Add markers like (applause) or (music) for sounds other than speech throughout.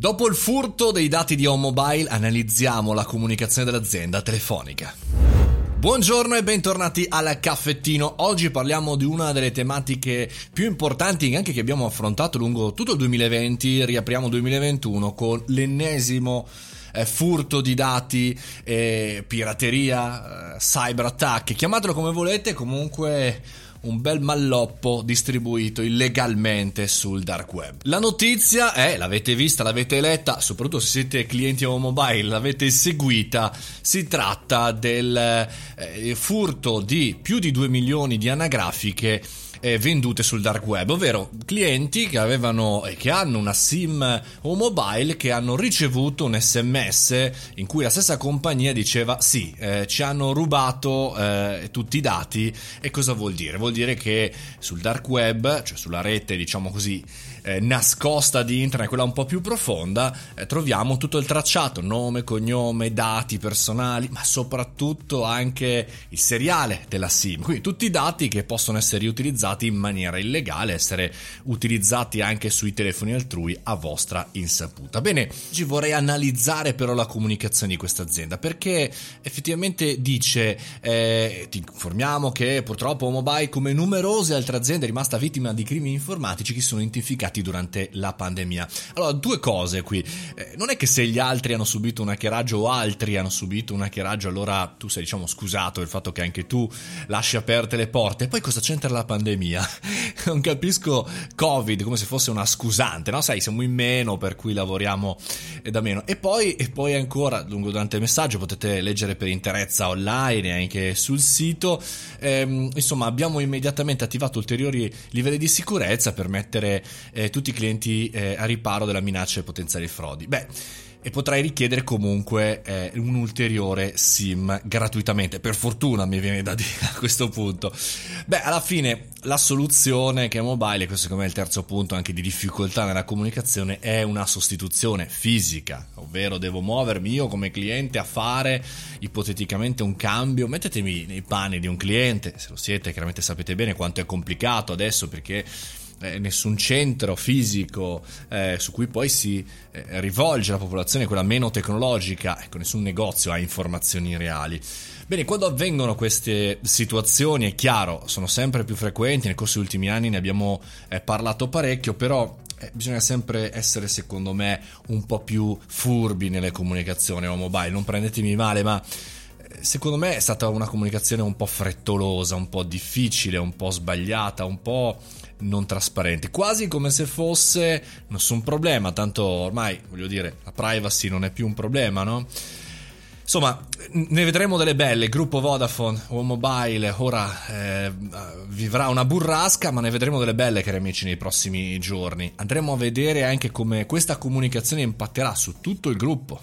Dopo il furto dei dati di Home Mobile analizziamo la comunicazione dell'azienda telefonica. Buongiorno e bentornati al caffettino. Oggi parliamo di una delle tematiche più importanti anche che abbiamo affrontato lungo tutto il 2020, riapriamo il 2021 con l'ennesimo eh, furto di dati, eh, pirateria, eh, cyber attack, chiamatelo come volete, comunque un bel malloppo distribuito illegalmente sul dark web. La notizia è, l'avete vista, l'avete letta, soprattutto se siete clienti o mobile, l'avete seguita, si tratta del eh, furto di più di 2 milioni di anagrafiche eh, vendute sul dark web, ovvero clienti che avevano e che hanno una SIM o mobile che hanno ricevuto un sms in cui la stessa compagnia diceva sì, eh, ci hanno rubato eh, tutti i dati e cosa vuol dire? Vuol dire che sul dark web, cioè sulla rete diciamo così eh, nascosta di internet, quella un po' più profonda, eh, troviamo tutto il tracciato, nome, cognome, dati personali, ma soprattutto anche il seriale della SIM. Quindi tutti i dati che possono essere utilizzati in maniera illegale, essere utilizzati anche sui telefoni altrui a vostra insaputa. Bene, oggi vorrei analizzare però la comunicazione di questa azienda perché effettivamente dice eh, ti informiamo che purtroppo Mobile come numerose altre aziende è rimasta vittima di crimini informatici che sono identificati durante la pandemia. Allora, due cose qui. Eh, non è che se gli altri hanno subito un hackeraggio o altri hanno subito un hackeraggio, allora tu sei, diciamo, scusato del fatto che anche tu lasci aperte le porte. Poi cosa c'entra la pandemia? (laughs) non capisco Covid come se fosse una scusante, no? Sai, siamo in meno, per cui lavoriamo da meno. E poi, e poi ancora, lungo durante il messaggio, potete leggere per interezza online e anche sul sito. Ehm, insomma, abbiamo immediatamente attivato ulteriori livelli di sicurezza per mettere eh, tutti i clienti eh, a riparo della minaccia e potenziali frodi. Beh, e potrai richiedere comunque eh, un ulteriore SIM gratuitamente. Per fortuna mi viene da dire (laughs) a questo punto. Beh, alla fine la soluzione che è mobile, questo secondo me è il terzo punto anche di difficoltà nella comunicazione, è una sostituzione fisica, ovvero devo muovermi io come cliente a fare ipoteticamente un cambio. Mettetemi nei panni di un cliente, se lo siete, chiaramente sapete bene quanto è complicato adesso perché eh, nessun centro fisico eh, su cui poi si eh, rivolge la popolazione, quella meno tecnologica, ecco, nessun negozio ha informazioni reali. Bene, quando avvengono queste situazioni, è chiaro, sono sempre più frequenti, nel corso degli ultimi anni ne abbiamo eh, parlato parecchio, però eh, bisogna sempre essere, secondo me, un po' più furbi nelle comunicazioni o mobile, non prendetemi male, ma secondo me è stata una comunicazione un po' frettolosa, un po' difficile, un po' sbagliata, un po' non trasparente, quasi come se fosse nessun problema, tanto ormai voglio dire la privacy non è più un problema, no? Insomma, ne vedremo delle belle. Gruppo Vodafone o Mobile ora eh, vivrà una burrasca, ma ne vedremo delle belle, cari amici, nei prossimi giorni. Andremo a vedere anche come questa comunicazione impatterà su tutto il gruppo.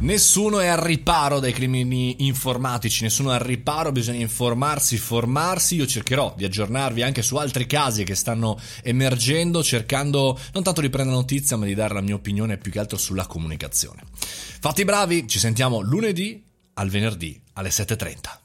Nessuno è al riparo dai crimini informatici, nessuno è al riparo, bisogna informarsi, formarsi. Io cercherò di aggiornarvi anche su altri casi che stanno emergendo, cercando non tanto di prendere notizia, ma di dare la mia opinione più che altro sulla comunicazione. Fatti bravi, ci sentiamo lunedì al venerdì alle 7.30.